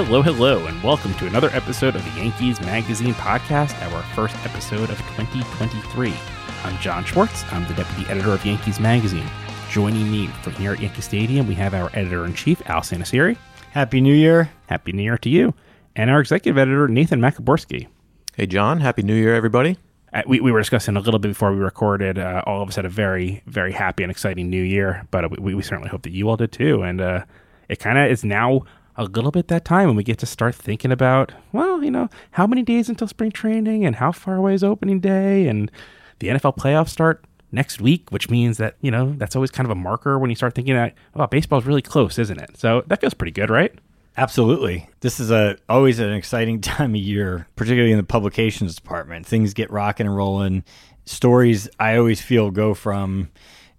Hello, hello, and welcome to another episode of the Yankees Magazine podcast, our first episode of 2023. I'm John Schwartz. I'm the deputy editor of Yankees Magazine. Joining me from here at Yankee Stadium, we have our editor in chief, Al Santasiere. Happy New Year. Happy New Year to you. And our executive editor, Nathan Maciborski. Hey, John. Happy New Year, everybody. Uh, we, we were discussing a little bit before we recorded. Uh, all of us had a very, very happy and exciting new year, but uh, we, we certainly hope that you all did too. And uh, it kind of is now a little bit that time when we get to start thinking about, well, you know, how many days until spring training and how far away is opening day and the NFL playoffs start next week, which means that, you know, that's always kind of a marker when you start thinking that, oh, baseball's really close, isn't it? So that feels pretty good, right? Absolutely. This is a always an exciting time of year, particularly in the publications department. Things get rocking and rolling. Stories I always feel go from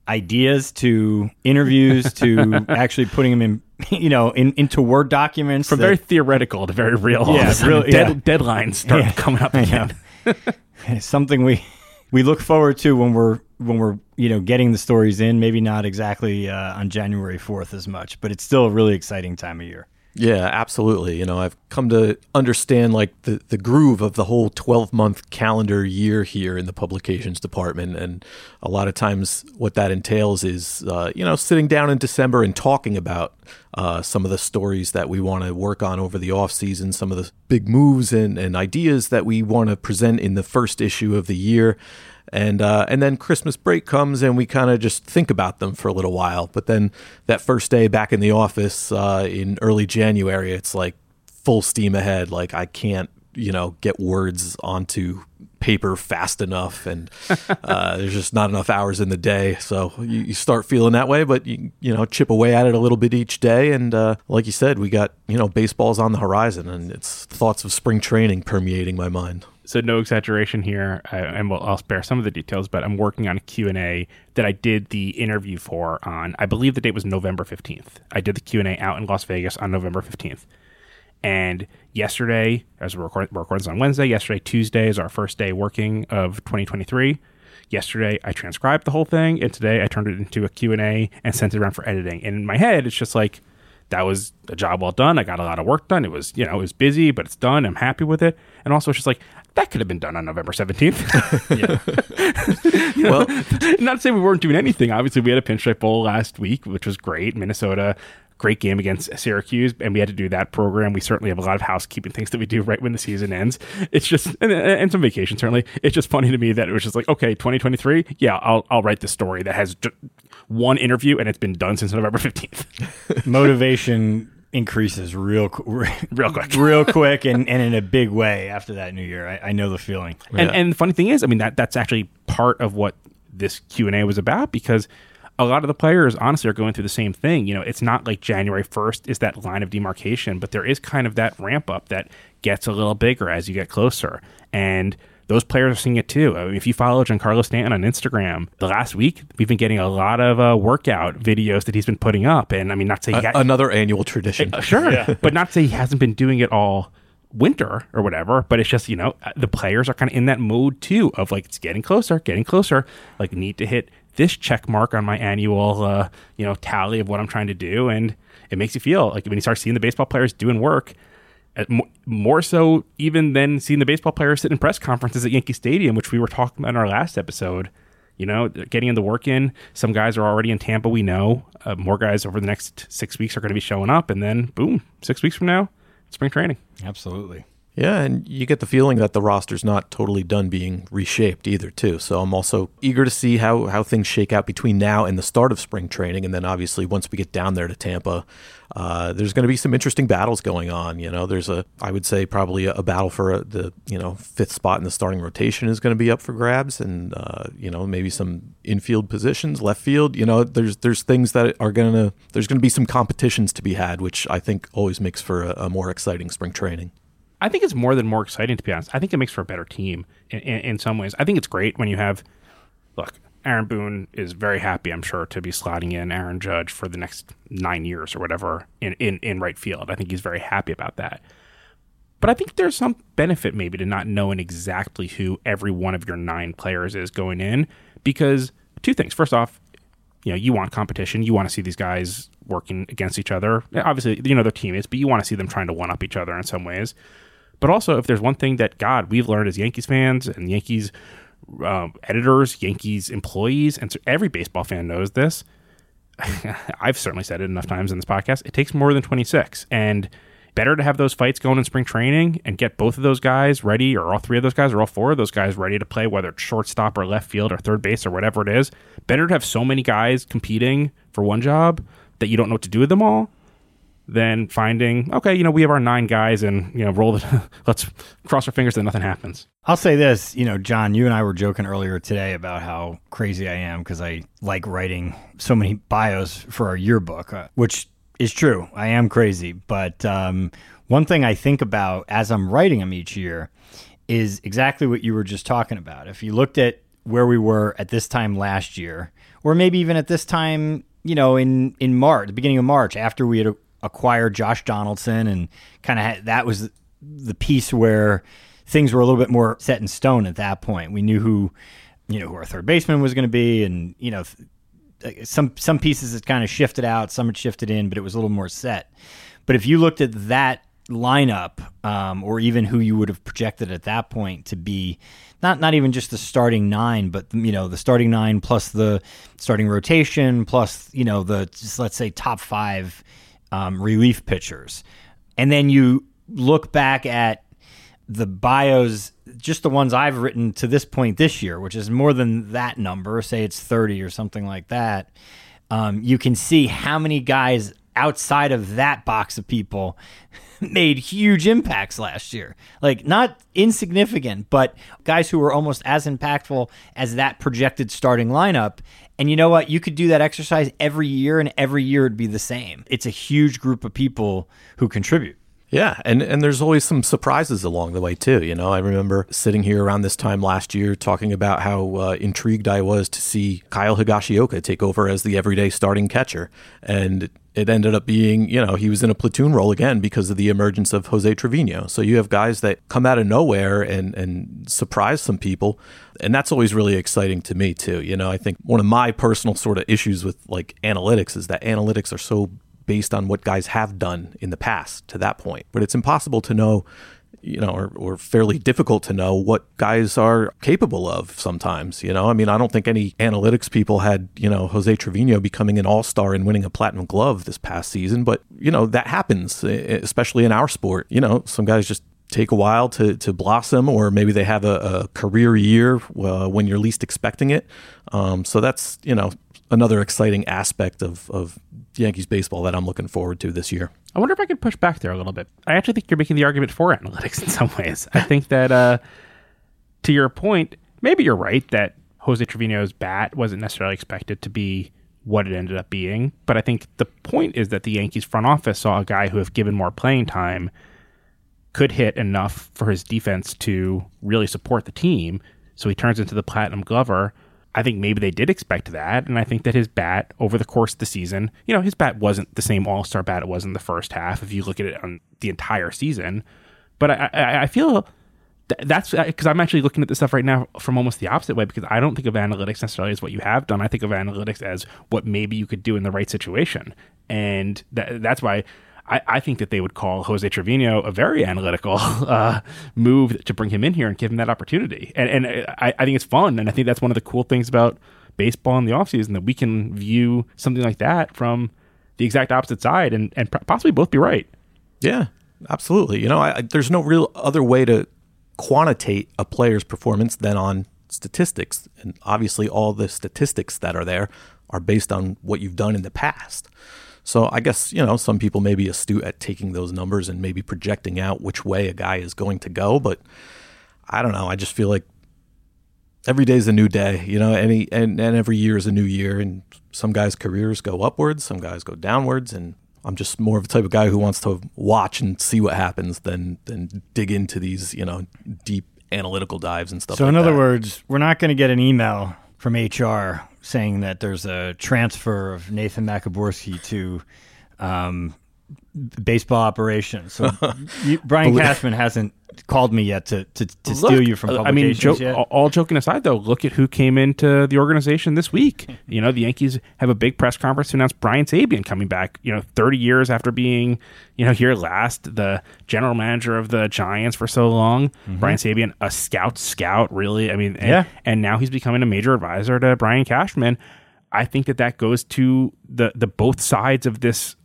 ideas to interviews to actually putting them in you know in, into word documents from that, very theoretical to very real yeah, real, Dead, yeah. deadlines start yeah. coming up again something we we look forward to when we're when we're you know getting the stories in maybe not exactly uh, on january 4th as much but it's still a really exciting time of year yeah, absolutely. You know, I've come to understand like the, the groove of the whole 12 month calendar year here in the publications department. And a lot of times what that entails is, uh, you know, sitting down in December and talking about uh, some of the stories that we want to work on over the off season, some of the big moves and, and ideas that we want to present in the first issue of the year and uh, and then Christmas break comes and we kind of just think about them for a little while. But then that first day back in the office uh, in early January, it's like full steam ahead. Like I can't you know get words onto paper fast enough and uh, there's just not enough hours in the day so you, you, start feeling that way but you you know chip away at it a little bit each day and uh, like you said we got you know baseball's on the horizon and it's thoughts of spring training permeating my mind so no exaggeration here, I, and we'll, I'll spare some of the details. But I'm working on a Q and A that I did the interview for on. I believe the date was November 15th. I did the Q and A out in Las Vegas on November 15th. And yesterday, as we're, record, we're recording this on Wednesday, yesterday Tuesday is our first day working of 2023. Yesterday I transcribed the whole thing, and today I turned it into a Q and sent it around for editing. And in my head, it's just like that was a job well done. I got a lot of work done. It was, you know, it was busy, but it's done. I'm happy with it. And also, it's just like that could have been done on November 17th. well, not to say we weren't doing anything. Obviously, we had a pinstripe bowl last week, which was great. Minnesota, great game against Syracuse, and we had to do that program. We certainly have a lot of housekeeping things that we do right when the season ends. It's just and, and some vacation certainly. It's just funny to me that it was just like, okay, 2023, yeah, I'll I'll write the story that has one interview and it's been done since November 15th. Motivation increases real real quick real quick and, and in a big way after that new year I, I know the feeling and, yeah. and the funny thing is i mean that that's actually part of what this q&a was about because a lot of the players honestly are going through the same thing. You know it's not like january 1st is that line of demarcation but there is kind of that ramp up that gets a little bigger as you get closer. And those players are seeing it too. I mean, if you follow Giancarlo Stanton on Instagram, the last week we've been getting a lot of uh, workout videos that he's been putting up, and I mean, not to say ha- another annual tradition, uh, sure, yeah. but not to say he hasn't been doing it all winter or whatever but it's just you know the players are kind of in that mode too of like it's getting closer getting closer like need to hit this check mark on my annual uh, you know tally of what i'm trying to do and it makes you feel like when you start seeing the baseball players doing work more so even than seeing the baseball players sit in press conferences at Yankee Stadium, which we were talking about in our last episode. You know, getting in the work in. Some guys are already in Tampa. We know uh, more guys over the next six weeks are going to be showing up, and then boom, six weeks from now, spring training. Absolutely. Yeah, and you get the feeling that the roster's not totally done being reshaped either, too. So I'm also eager to see how, how things shake out between now and the start of spring training. And then obviously, once we get down there to Tampa, uh, there's going to be some interesting battles going on. You know, there's a, I would say, probably a, a battle for a, the, you know, fifth spot in the starting rotation is going to be up for grabs. And, uh, you know, maybe some infield positions, left field. You know, there's, there's things that are going to, there's going to be some competitions to be had, which I think always makes for a, a more exciting spring training. I think it's more than more exciting, to be honest. I think it makes for a better team in, in, in, some ways. I think it's great when you have, look, Aaron Boone is very happy, I'm sure, to be slotting in Aaron Judge for the next nine years or whatever in, in, in right field. I think he's very happy about that. But I think there's some benefit maybe to not knowing exactly who every one of your nine players is going in because two things. First off, you know, you want competition. You want to see these guys working against each other. Obviously, you know, they're teammates, but you want to see them trying to one up each other in some ways. But also, if there's one thing that God we've learned as Yankees fans and Yankees um, editors, Yankees employees, and so every baseball fan knows this. I've certainly said it enough times in this podcast. It takes more than 26, and better to have those fights going in spring training and get both of those guys ready, or all three of those guys, or all four of those guys ready to play, whether it's shortstop or left field or third base or whatever it is. Better to have so many guys competing for one job that you don't know what to do with them all than finding okay, you know, we have our nine guys and you know, roll the let's cross our fingers that nothing happens. I'll say this, you know, John, you and I were joking earlier today about how crazy I am because I like writing so many bios for our yearbook, uh, which is true. I am crazy, but um, one thing I think about as I'm writing them each year is exactly what you were just talking about. If you looked at where we were at this time last year, or maybe even at this time, you know, in in March, the beginning of March, after we had acquired Josh Donaldson, and kind of that was the piece where things were a little bit more set in stone at that point. We knew who, you know, who our third baseman was going to be, and you know, some some pieces had kind of shifted out, some had shifted in, but it was a little more set. But if you looked at that lineup, um, or even who you would have projected at that point to be not not even just the starting nine, but you know the starting nine plus the starting rotation plus you know the just let's say top five um, relief pitchers, and then you look back at the bios, just the ones I've written to this point this year, which is more than that number, say it's 30 or something like that, um, you can see how many guys outside of that box of people made huge impacts last year. Like, not insignificant, but guys who were almost as impactful as that projected starting lineup. And you know what? You could do that exercise every year, and every year it'd be the same. It's a huge group of people who contribute. Yeah, and and there's always some surprises along the way too. You know, I remember sitting here around this time last year talking about how uh, intrigued I was to see Kyle Higashioka take over as the everyday starting catcher, and it ended up being, you know, he was in a platoon role again because of the emergence of Jose Trevino. So you have guys that come out of nowhere and and surprise some people, and that's always really exciting to me too. You know, I think one of my personal sort of issues with like analytics is that analytics are so based on what guys have done in the past to that point. But it's impossible to know, you know, or, or fairly difficult to know what guys are capable of sometimes. You know, I mean, I don't think any analytics people had, you know, Jose Trevino becoming an all star and winning a platinum glove this past season. But, you know, that happens, especially in our sport. You know, some guys just take a while to, to blossom, or maybe they have a, a career year uh, when you're least expecting it. Um, so that's, you know, another exciting aspect of, of Yankees baseball that I'm looking forward to this year. I wonder if I could push back there a little bit. I actually think you're making the argument for analytics in some ways. I think that, uh, to your point, maybe you're right that Jose Trevino's bat wasn't necessarily expected to be what it ended up being. But I think the point is that the Yankees front office saw a guy who, if given more playing time, could hit enough for his defense to really support the team. So he turns into the platinum glover I think maybe they did expect that, and I think that his bat over the course of the season, you know, his bat wasn't the same All Star bat it was in the first half. If you look at it on the entire season, but I, I, I feel th- that's because I'm actually looking at this stuff right now from almost the opposite way because I don't think of analytics necessarily as what you have done. I think of analytics as what maybe you could do in the right situation, and that, that's why I, I, think that they would call Jose Trevino a very analytical uh, move to bring him in here and give him that opportunity. And, and I, I, think it's fun. And I think that's one of the cool things about baseball in the offseason that we can view something like that from the exact opposite side and, and possibly both be right. Yeah. Absolutely. You know, I, there's no real other way to quantitate a player's performance than on statistics. And obviously, all the statistics that are there are based on what you've done in the past. So I guess, you know, some people may be astute at taking those numbers and maybe projecting out which way a guy is going to go. But I don't know. I just feel like every day is a new day, you know, any and, and every year is a new year. And some guys' careers go upwards, some guys go downwards. And I'm just more of the type of guy who wants to watch and see what happens than than dig into these, you know, deep analytical dives and stuff. So like in other that. words, we're not going to get an email from HR saying that there's a transfer of Nathan Maciborski to um, baseball operations. So you, Brian Cashman hasn't called me yet to to, to steal you from uh, I mean, jo- all- joking aside, though, look at who came into the organization this week. Hmm. You know, the Yankees have a big press conference to announce Brian Sabean coming back. You know, 30 years after being, you know, here last, the general manager of the Giants for so long. Mm-hmm. Brian Sabean, a scout, scout, really. I mean, and, Yeah. and now he's becoming a major advisor to Brian Cashman. I think that that goes to the the both sides of this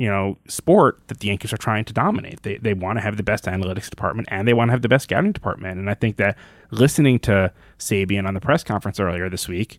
you know sport that the Yankees are trying to dominate. They they want to have the best analytics department and they want to have the best scouting department. And I think that listening to Sabean on the press conference earlier this week,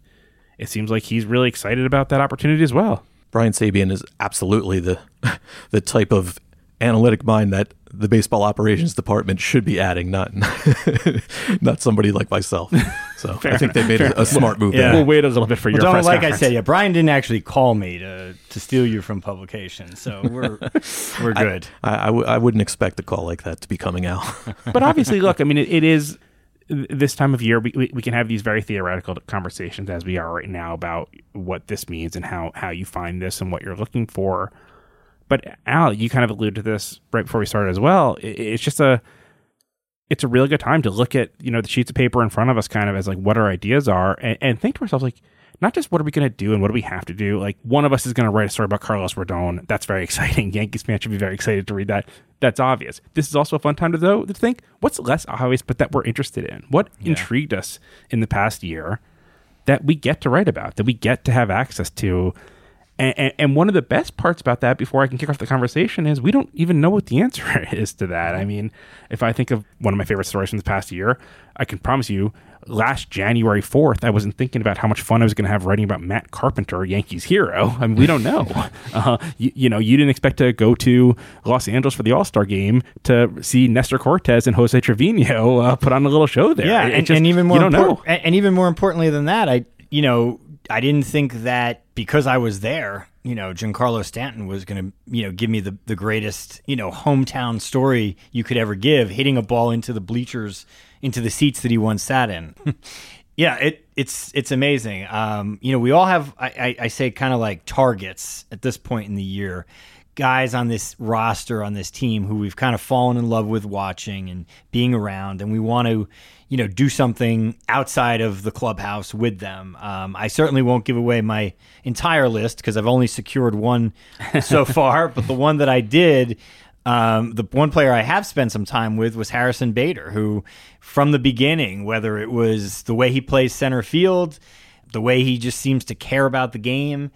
it seems like he's really excited about that opportunity as well. Brian Sabean is absolutely the the type of analytic mind that the baseball operations department should be adding, not not somebody like myself. So I think they made a, a smart move Yeah. there. We'll wait a little bit for Well, your don't press like I said, yeah. Brian didn't actually call me to to steal you from publication, so we're we're good. I, I, w- I wouldn't expect a call like that to be coming out. but obviously, look, I mean, it, it is this time of year. We, we, we can have these very theoretical conversations as we are right now about what this means and how how you find this and what you're looking for. But Al, you kind of alluded to this right before we started as well. It's just a it's a really good time to look at you know the sheets of paper in front of us, kind of as like what our ideas are, and, and think to ourselves like not just what are we going to do and what do we have to do. Like one of us is going to write a story about Carlos Rodon. That's very exciting. Yankees fans should be very excited to read that. That's obvious. This is also a fun time to though to think what's less obvious, but that we're interested in. What intrigued us in the past year that we get to write about, that we get to have access to. And, and, and one of the best parts about that, before I can kick off the conversation, is we don't even know what the answer is to that. I mean, if I think of one of my favorite stories from the past year, I can promise you, last January 4th, I wasn't thinking about how much fun I was going to have writing about Matt Carpenter, Yankees hero. I mean, we don't know. uh, you, you know, you didn't expect to go to Los Angeles for the All Star game to see Nestor Cortes and Jose Trevino uh, put on a little show there. Yeah, It- it and, just- and even more you don't import- know. and, and even more importantly than that, I you know I didn't think that because I was there, you know, Giancarlo Stanton was going to you know give me the the greatest you know hometown story you could ever give, hitting a ball into the bleachers, into the seats that he once sat in. yeah, it it's it's amazing. Um, you know, we all have I, I, I say kind of like targets at this point in the year guys on this roster on this team who we've kind of fallen in love with watching and being around and we want to you know do something outside of the clubhouse with them. Um, i certainly won't give away my entire list because i've only secured one so far but the one that i did um, the one player I have spent some time with was Harrison Bader, who, from the beginning, whether it was the way he plays center field, the way he just seems to care about the game,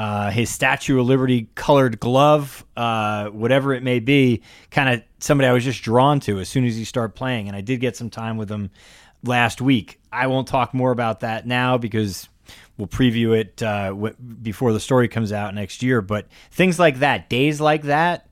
uh, his Statue of Liberty colored glove, uh, whatever it may be, kind of somebody I was just drawn to as soon as he started playing. And I did get some time with him last week. I won't talk more about that now because we'll preview it uh, w- before the story comes out next year. But things like that, days like that,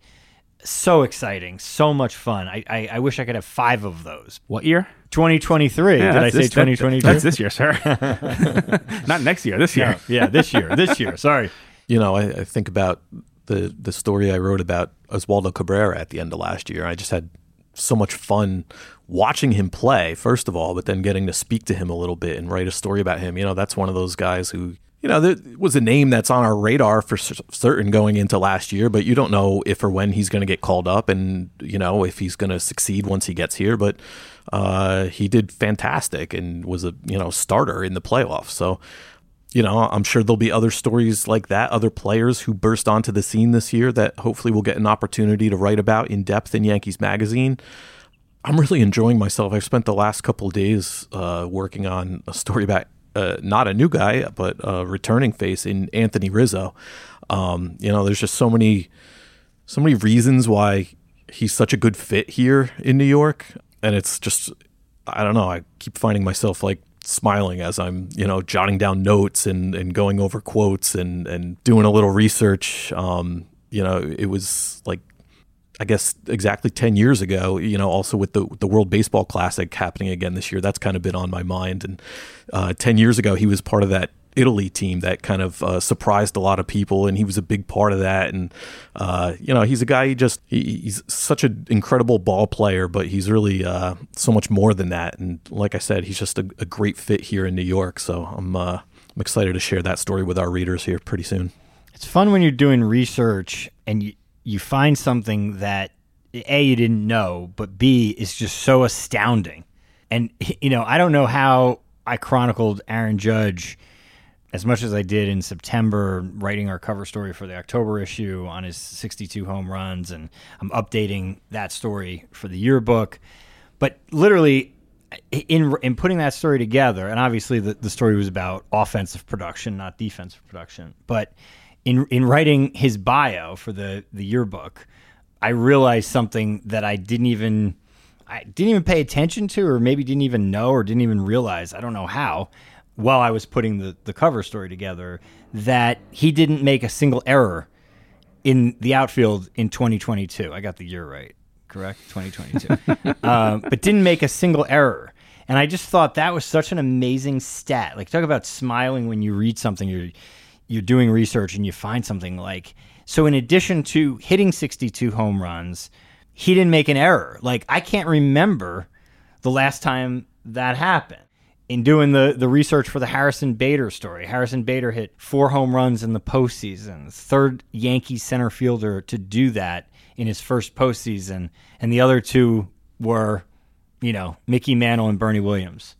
so exciting, so much fun. I, I, I wish I could have five of those. What year? 2023. Yeah, Did I say this- that- That's this year, sir. Not next year. This year. yeah, this year. This year. Sorry. you know, I, I think about the the story I wrote about Oswaldo Cabrera at the end of last year. I just had so much fun watching him play, first of all, but then getting to speak to him a little bit and write a story about him. You know, that's one of those guys who, you know, there was a name that's on our radar for certain going into last year, but you don't know if or when he's going to get called up and, you know, if he's going to succeed once he gets here. But uh, he did fantastic and was a, you know, starter in the playoffs. So, you know, I'm sure there'll be other stories like that, other players who burst onto the scene this year that hopefully we'll get an opportunity to write about in depth in Yankees Magazine. I'm really enjoying myself. I've spent the last couple days uh, working on a story about uh, not a new guy, but a returning face in Anthony Rizzo. Um, you know, there's just so many, so many reasons why he's such a good fit here in New York, and it's just I don't know. I keep finding myself like smiling as I'm, you know, jotting down notes and, and going over quotes and, and doing a little research. Um, you know, it was like I guess exactly 10 years ago, you know, also with the the World Baseball Classic happening again this year, that's kind of been on my mind. And uh, 10 years ago, he was part of that Italy team that kind of uh, surprised a lot of people, and he was a big part of that. And uh, you know, he's a guy. He just he, he's such an incredible ball player, but he's really uh, so much more than that. And like I said, he's just a, a great fit here in New York. So I'm uh, I'm excited to share that story with our readers here pretty soon. It's fun when you're doing research and you you find something that a you didn't know, but b is just so astounding. And you know, I don't know how I chronicled Aaron Judge as much as I did in September, writing our cover story for the October issue on his 62 home runs, and I'm updating that story for the yearbook. But literally, in in putting that story together, and obviously the, the story was about offensive production, not defensive production. But in in writing his bio for the the yearbook, I realized something that I didn't even I didn't even pay attention to, or maybe didn't even know, or didn't even realize. I don't know how while I was putting the, the cover story together that he didn't make a single error in the outfield in 2022. I got the year right, correct? 2022. uh, but didn't make a single error. And I just thought that was such an amazing stat. Like, talk about smiling when you read something, you're, you're doing research and you find something like. So, in addition to hitting 62 home runs, he didn't make an error. Like, I can't remember the last time that happened in doing the, the research for the Harrison Bader story, Harrison Bader hit four home runs in the postseason, third Yankee center fielder to do that in his first postseason, and the other two were, you know, Mickey Mantle and Bernie Williams.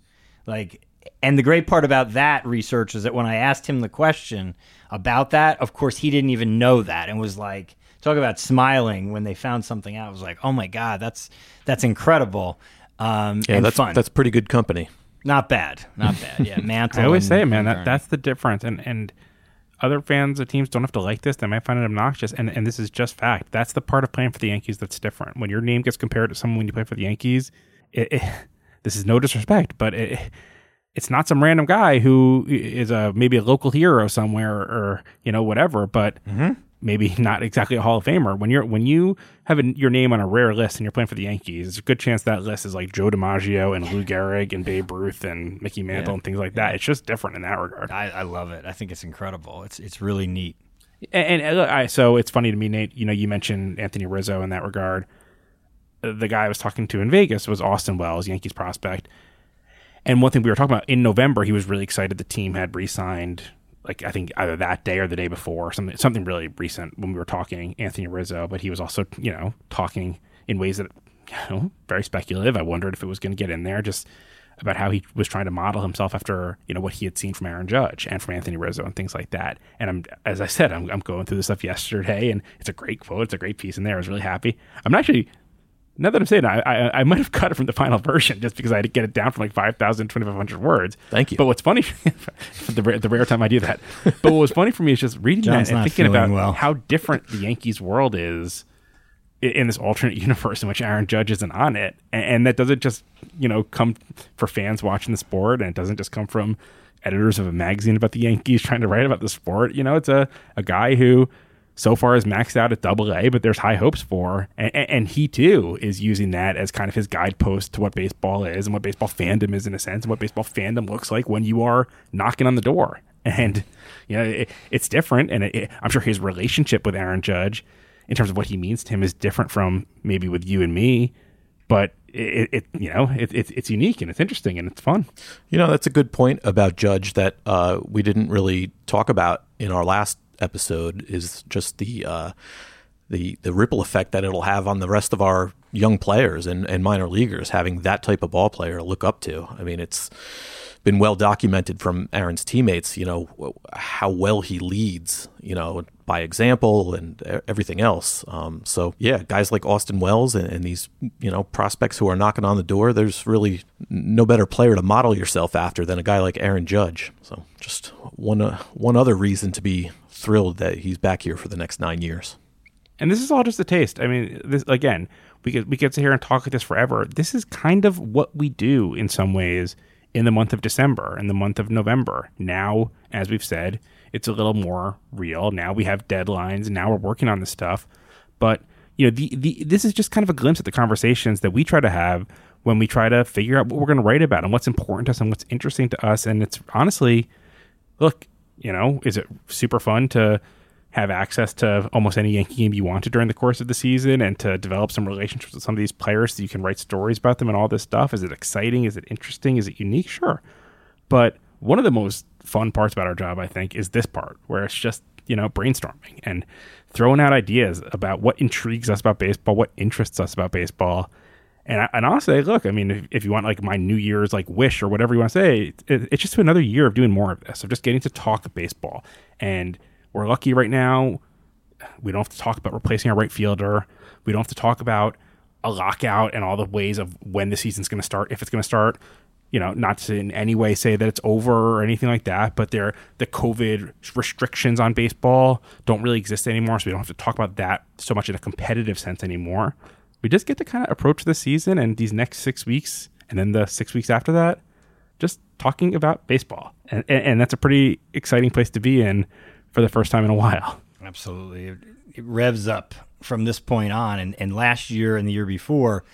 Like, and the great part about that research is that when I asked him the question about that, of course he didn't even know that, and was like, talk about smiling when they found something out. I was like, oh my god, that's that's incredible. Um, yeah, that's fun. that's pretty good company. Not bad, not bad. Yeah, Mantle. I always and- say, man, that that's the difference. And and other fans of teams don't have to like this. They might find it obnoxious. And and this is just fact. That's the part of playing for the Yankees that's different. When your name gets compared to someone when you play for the Yankees, it, it, this is no disrespect, but it, it's not some random guy who is a maybe a local hero somewhere or you know whatever, but mm-hmm. maybe not exactly a Hall of Famer. When you're when you have a, your name on a rare list and you're playing for the Yankees, there's a good chance that list is like Joe DiMaggio and Lou Gehrig and Babe Ruth and Mickey Mantle and things like that. It's just different in that regard. I, I love it. I think it's incredible. It's it's really neat. And, and I, so it's funny to me, Nate. You know, you mentioned Anthony Rizzo in that regard. The guy I was talking to in Vegas was Austin Wells, Yankees prospect. And one thing we were talking about in November, he was really excited the team had re-signed, like I think either that day or the day before, something something really recent when we were talking Anthony Rizzo. But he was also, you know, talking in ways that, you know, very speculative. I wondered if it was going to get in there, just about how he was trying to model himself after you know what he had seen from Aaron Judge and from Anthony Rizzo and things like that. And I'm, as I said, I'm, I'm going through this stuff yesterday, and it's a great quote. It's a great piece in there. I was really happy. I'm actually now that I'm saying it, I, I, I might have cut it from the final version just because I had to get it down from like 5,000, 2,500 words. Thank you. But what's funny, for the, rare- the rare time I do that, but what was funny for me is just reading John's that and thinking about well. how different the Yankees world is i- in this alternate universe in which Aaron Judge isn't on it. And, and that doesn't just, you know, come for fans watching the sport and it doesn't just come from editors of a magazine about the Yankees trying to write about the sport. You know, it's a, a guy who so far is maxed out at double A, but there's high hopes for. And, and he too is using that as kind of his guidepost to what baseball is and what baseball fandom is in a sense and what baseball fandom looks like when you are knocking on the door. And, you know, it, it's different. And it, it- I'm sure his relationship with Aaron Judge in terms of what he means to him is different from maybe with you and me. But it, it you know, it, it, it's unique and it's interesting and it's fun. You know, that's a good point about Judge that uh, we didn't really talk about in our last episode is just the uh, the the ripple effect that it'll have on the rest of our young players and, and minor leaguers having that type of ball player to look up to. I mean, it's been well documented from Aaron's teammates, you know, how well he leads, you know, by example and everything else. Um, so, yeah, guys like Austin Wells and, and these, you know, prospects who are knocking on the door, there's really no better player to model yourself after than a guy like Aaron Judge. So, just one, uh, one other reason to be thrilled that he's back here for the next nine years. and this is all just a taste. I mean, this again, we could we could sit here and talk like this forever. This is kind of what we do in some ways in the month of December in the month of November. Now, as we've said, it's a little more real. Now we have deadlines. Now we're working on this stuff. But you know, the, the this is just kind of a glimpse at the conversations that we try to have when we try to figure out what we're going to write about and what's important to us and what's interesting to us. And it's honestly, look, you know, is it super fun to have access to almost any Yankee game you wanted during the course of the season and to develop some relationships with some of these players so you can write stories about them and all this stuff? Is it exciting? Is it interesting? Is it unique? Sure. But one of the most fun parts about our job, I think, is this part where it's just, you know, brainstorming and throwing out ideas about what intrigues us about baseball, what interests us about baseball. And, I, and I'll say, look, I mean, if, if, you want like my New Year's like wish or whatever you want to say, it, it's just another year of doing more of this, of just getting to talk baseball. And we're lucky right now. We don't have to talk about replacing our right fielder. We don't have to talk about a lockout and all the ways of when the season's going to start, if it's going to start. You know, not to in any way say that it's over or anything like that, but there the COVID restrictions on baseball don't really exist anymore, so we don't have to talk about that so much in a competitive sense anymore. We just get to kind of approach the season and these next six weeks, and then the six weeks after that, just talking about baseball, and, and, and that's a pretty exciting place to be in for the first time in a while. Absolutely. It, it revs up from this point on. And, and last year and the year before,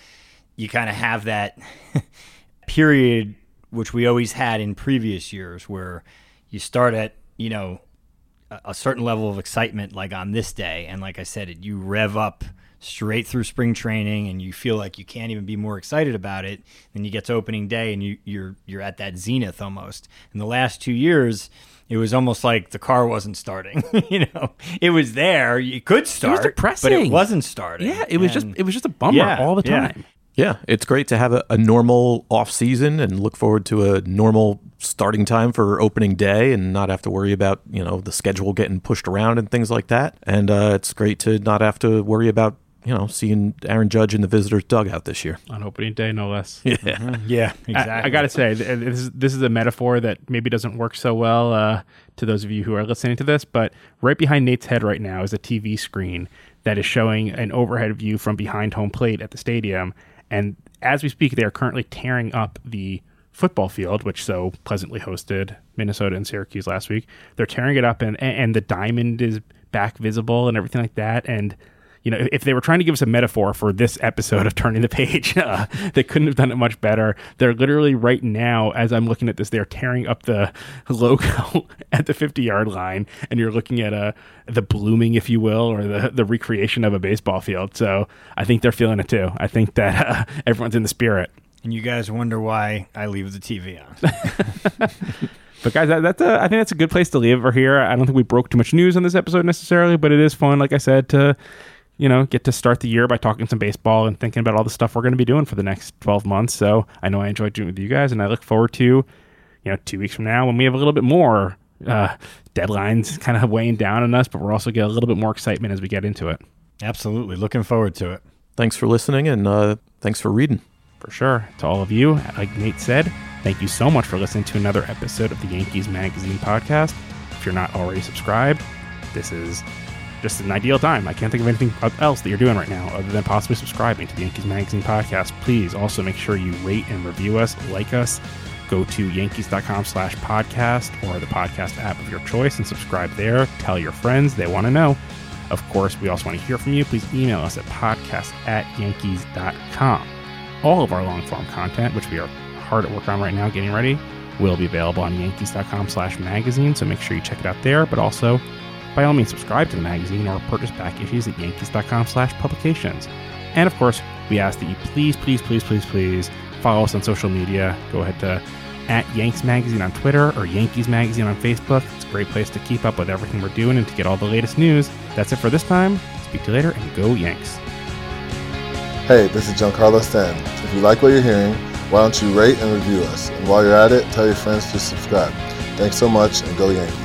you kind of have that period, which we always had in previous years, where you start at, you know, a, a certain level of excitement, like on this day. And like I said, it, you rev up straight through spring training and you feel like you can't even be more excited about it then you get to opening day and you, you're you're at that zenith almost in the last two years it was almost like the car wasn't starting. you know, it was there. it could start, it depressing. but it wasn't starting. Yeah, it was just it was just a bummer yeah, all the time. Yeah. Yeah, it's great to have a, a, normal off season and look forward to a normal starting time for opening day and not have to worry about you know the schedule getting pushed around and things like that. And uh, it's great to not have to worry about you know, seeing Aaron Judge in the visitors' dugout this year on opening day, no less. Yeah, mm-hmm. yeah, exactly. I, I got to say, this is, this is a metaphor that maybe doesn't work so well uh, to those of you who are listening to this, but right behind Nate's head right now is a TV screen that is showing an overhead view from behind home plate at the stadium, and as we speak, they are currently tearing up the football field, which so pleasantly hosted Minnesota and Syracuse last week. They're tearing it up, and and the diamond is back visible and everything like that, and you know, if they were trying to give us a metaphor for this episode of turning the page, uh, they couldn't have done it much better. They're literally right now, as I'm looking at this, they're tearing up the logo at the 50 yard line, and you're looking at a uh, the blooming, if you will, or the the recreation of a baseball field. So I think they're feeling it too. I think that uh, everyone's in the spirit. And you guys wonder why I leave the TV on. But guys, that, that's a, I think that's a good place to leave over here. I don't think we broke too much news on this episode necessarily, but it is fun, like I said, to you know, get to start the year by talking some baseball and thinking about all the stuff we're going to be doing for the next 12 months. So I know I enjoyed doing it with you guys, and I look forward to, you know, two weeks from now when we have a little bit more uh, deadlines kind of weighing down on us, but we're also get a little bit more excitement as we get into it. Absolutely. Looking forward to it. Thanks for listening, and uh, thanks for reading. For sure. To all of you, like Nate said, thank you so much for listening to another episode of the Yankees Magazine podcast. If you're not already subscribed, this is just an ideal time. I can't think of anything else that you're doing right now other than possibly subscribing to the Yankees Magazine podcast. Please also make sure you rate and review us, like us. Go to yankees.com slash podcast or the podcast app of your choice and subscribe there. Tell your friends, they want to know. Of course, we also want to hear from you. Please email us at podcast at yankees.com. All of our long form content, which we are hard at work on right now, getting ready, will be available on yankees.com slash magazine. So make sure you check it out there, but also by all means, subscribe to the magazine or purchase back issues at yankees.com slash publications. And of course, we ask that you please, please, please, please, please follow us on social media. Go ahead to at Yanks Magazine on Twitter or Yankees Magazine on Facebook. It's a great place to keep up with everything we're doing and to get all the latest news. That's it for this time. Speak to you later and go Yanks. Hey, this is Giancarlo Stanton. If you like what you're hearing, why don't you rate and review us? And while you're at it, tell your friends to subscribe. Thanks so much and go Yankees.